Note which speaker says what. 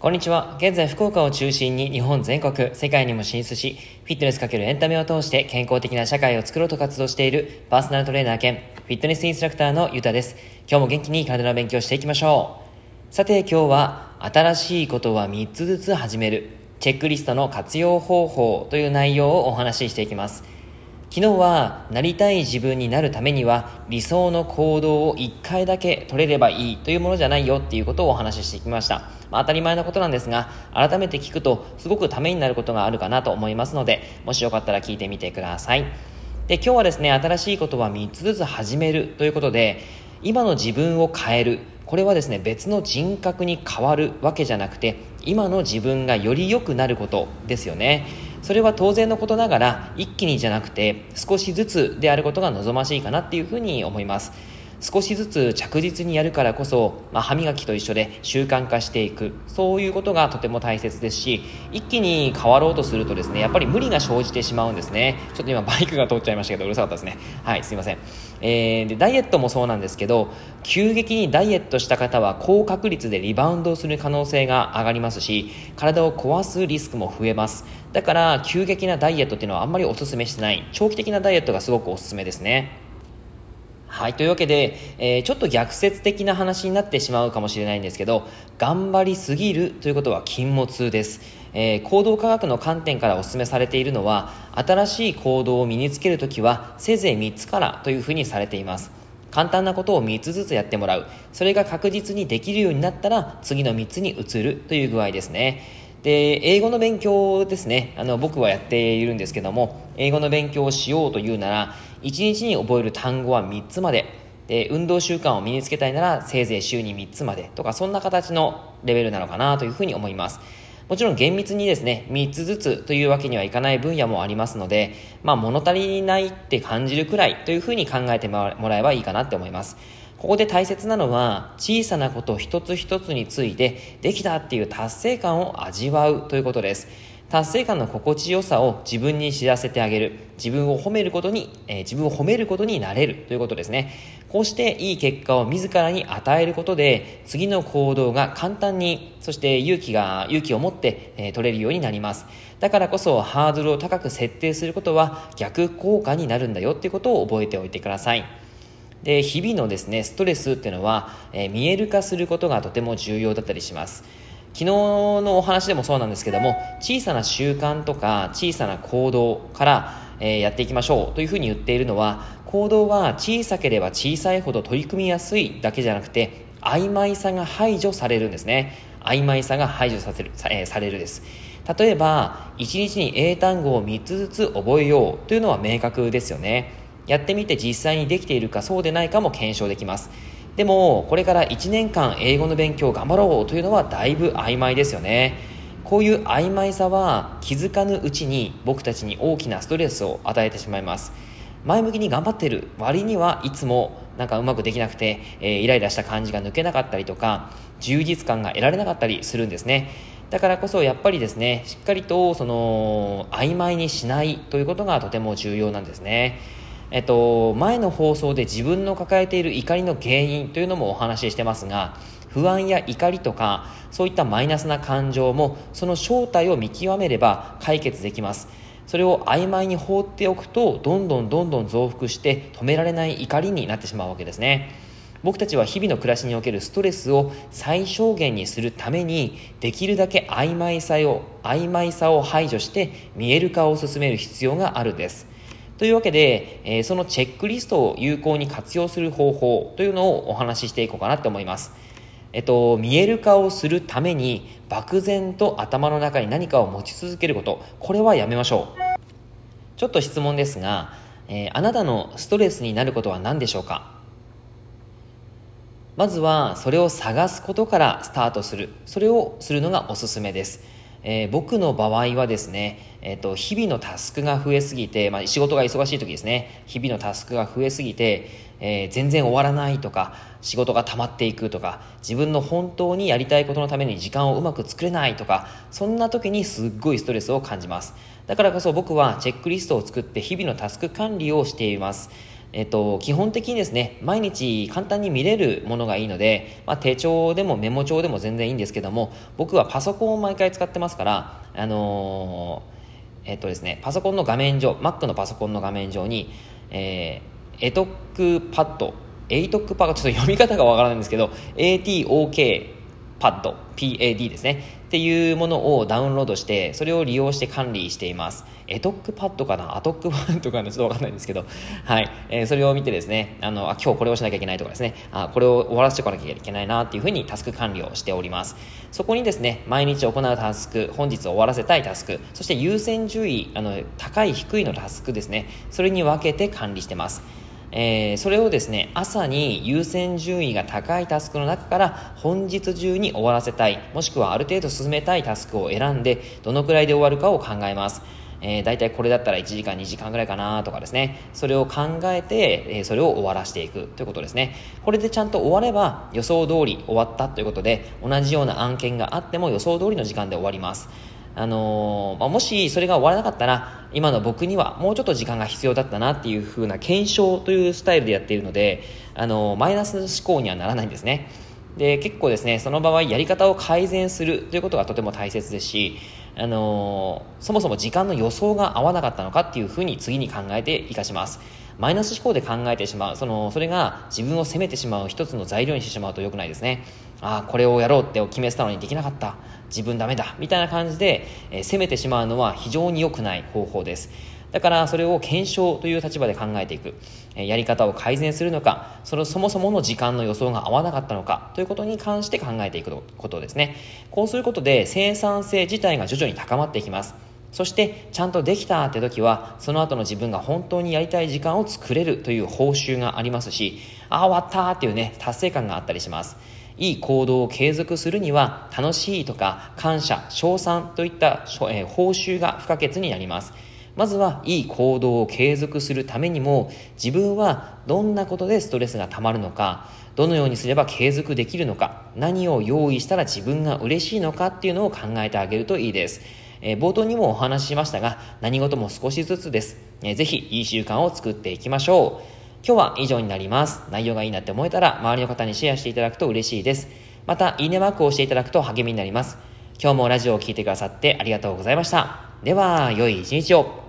Speaker 1: こんにちは。現在、福岡を中心に日本全国、世界にも進出し、フィットネスかけるエンタメを通して健康的な社会を作ろうと活動しているパーソナルトレーナー兼フィットネスインストラクターのゆたです。今日も元気に体の勉強していきましょう。さて今日は、新しいことは3つずつ始める、チェックリストの活用方法という内容をお話ししていきます。昨日はなりたい自分になるためには理想の行動を1回だけ取れればいいというものじゃないよっていうことをお話ししてきました。まあ、当たり前のことなんですが、改めて聞くとすごくためになることがあるかなと思いますので、もしよかったら聞いてみてください。で、今日はですね、新しいことは3つずつ始めるということで、今の自分を変える。これはですね、別の人格に変わるわけじゃなくて、今の自分がより良くなることですよね。それは当然のことながら一気にじゃなくて少しずつであることが望ましいかなっていうふうに思います。少しずつ着実にやるからこそ、まあ、歯磨きと一緒で習慣化していく。そういうことがとても大切ですし一気に変わろうとするとですねやっぱり無理が生じてしまうんですね。ちょっと今バイクが通っちゃいましたけどうるさかったですね。はいすいません、えー、でダイエットもそうなんですけど急激にダイエットした方は高確率でリバウンドする可能性が上がりますし体を壊すリスクも増えます。だから急激なダイエットっていうのはあんまりおすすめしてない。長期的なダイエットがすごくおすすめですね。はい。というわけで、えー、ちょっと逆説的な話になってしまうかもしれないんですけど、頑張りすぎるということは禁物です。えー、行動科学の観点からお勧めされているのは、新しい行動を身につけるときは、せいぜい3つからというふうにされています。簡単なことを3つずつやってもらう。それが確実にできるようになったら、次の3つに移るという具合ですね。で、英語の勉強ですね。あの、僕はやっているんですけども、英語の勉強をしようというなら、1日に覚える単語は3つまで。で運動習慣を身につけたいならせいぜい週に3つまで。とかそんな形のレベルなのかなというふうに思います。もちろん厳密にですね3つずつというわけにはいかない分野もありますのでまあ物足りないって感じるくらいというふうに考えてもらえばいいかなって思います。ここで大切なのは小さなこと一つ一つについてできたっていう達成感を味わうということです。達成感の心地よさを自分に知らせてあげる。自分を褒めることに、えー、自分を褒めることになれるということですね。こうしていい結果を自らに与えることで次の行動が簡単にそして勇気が勇気を持って、えー、取れるようになります。だからこそハードルを高く設定することは逆効果になるんだよっていうことを覚えておいてください。で日々のですねストレスっていうのは、えー、見える化することがとても重要だったりします。昨日のお話でもそうなんですけども小さな習慣とか小さな行動から、えー、やっていきましょうというふうに言っているのは行動は小さければ小さいほど取り組みやすいだけじゃなくて曖昧さが排除されるんですね。曖昧さが排除させるさ,、えー、されるです。例えば1日に英単語を3つずつ覚えようというのは明確ですよね。やってみて実際にできているかそうでないかも検証できます。でもこれから1年間英語の勉強頑張ろうというのはだいぶ曖昧ですよね。こういう曖昧さは気づかぬうちに僕たちに大きなストレスを与えてしまいます。前向きに頑張ってる割にはいつもなんかうまくできなくて、えー、イライラした感じが抜けなかったりとか充実感が得られなかったりするんですね。だからこそやっぱりですねしっかりとその曖昧にしないということがとても重要なんですね。えっと、前の放送で自分の抱えている怒りの原因というのもお話ししてますが不安や怒りとかそういったマイナスな感情もその正体を見極めれば解決できます。それを曖昧に放っておくとどんどんどんどん増幅して止められない怒りになってしまうわけですね。僕たちは日々の暮らしにおけるストレスを最小限にするためにできるだけ曖昧さを曖昧さを排除して見える化を進める必要があるんです。というわけで、えー、そのチェックリストを有効に活用する方法というのをお話ししていこうかなと思います。えっと、見える化をするために漠然と頭の中に何かを持ち続けること、これはやめましょう。ちょっと質問ですが、えー、あなたのストレスになることは何でしょうか？まずはそれを探すことからスタートする。それをするのがおすすめです。えー、僕の場合はですね、えーと、日々のタスクが増えすぎて、まあ、仕事が忙しい時ですね。日々のタスクが増えすぎて、えー、全然終わらないとか仕事が溜まっていくとか自分の本当にやりたいことのために時間をうまく作れないとかそんな時にすっごいストレスを感じます。だからこそ僕はチェックリストを作って日々のタスク管理をしています。えっと、基本的にですね、毎日簡単に見れるものがいいので、まあ、手帳でもメモ帳でも全然いいんですけども、僕はパソコンを毎回使ってますから、あのー、えっとですね、パソコンの画面上、Mac のパソコンの画面上に、えー、エトックパッド、エイトックパッド、ちょっと読み方がわからないんですけど、ATOK パッド、PAD ですね。っていうものをダウンロードして、それを利用して管理しています。エトックパッドかな？アトックパッドかな？ちょっとわかんないんですけど、はい。えー、それを見てですね、あの、あ、今日これをしなきゃいけないとかですね、あ、これを終わらせておかなきゃいけないなっていうふうにタスク管理をしております。そこにですね、毎日行うタスク、本日終わらせたいタスク、そして優先順位、あの、高い低いのタスクですね、それに分けて管理してます。えー、それをですね朝に優先順位が高いタスクの中から本日中に終わらせたいもしくはある程度進めたいタスクを選んでどのくらいで終わるかを考えます。えー、大体これだったら1時間2時間ぐらいかなとかですね。それを考えて、えー、それを終わらしていく。ということですね。これでちゃんと終われば予想通り終わったということで同じような案件があっても予想通りの時間で終わります。あの、まあ、もしそれが終わらなかったら今の僕にはもうちょっと時間が必要だったなっていう風な検証というスタイルでやっているので、あの、マイナス思考にはならないんですね。で結構ですねその場合やり方を改善するということがとても大切ですし、あの、そもそも時間の予想が合わなかったのかっていうふうに次に考えていかします。マイナス思考で考えてしまう。そのそれが自分を責めてしまう一つの材料にしてしまうと良くないですね。ああこれをやろうって決めてたのにできなかった。自分ダメだ。みたいな感じで、え、責めてしまうのは非常に良くない方法です。だからそれを検証という立場で考えていく、え、やり方を改善するのかそのそもそもの時間の予想が合わなかったのかということに関して考えていくことですね。こうすることで生産性自体が徐々に高まっていきます。そしてちゃんとできたって時はその後の自分が本当にやりたい時間を作れるという報酬がありますしああ終わったっていうね達成感があったりします。いい行動を継続するには楽しいとか感謝賞賛といった、え報酬が不可欠になります。まずはいい行動を継続するためにも自分はどんなことでストレスがたまるのかどのようにすれば継続できるのか何を用意したら自分が嬉しいのかっていうのを考えてあげるといいです。え冒頭にもお話ししましたが何事も少しずつです、えー、ぜひいい習慣を作っていきましょう今日は以上になります。内容がいいなって思えたら、周りの方にシェアしていただくと嬉しいです。また、いいねマークをしていただくと励みになります。今日もラジオを聴いてくださってありがとうございました。では、良い一日を。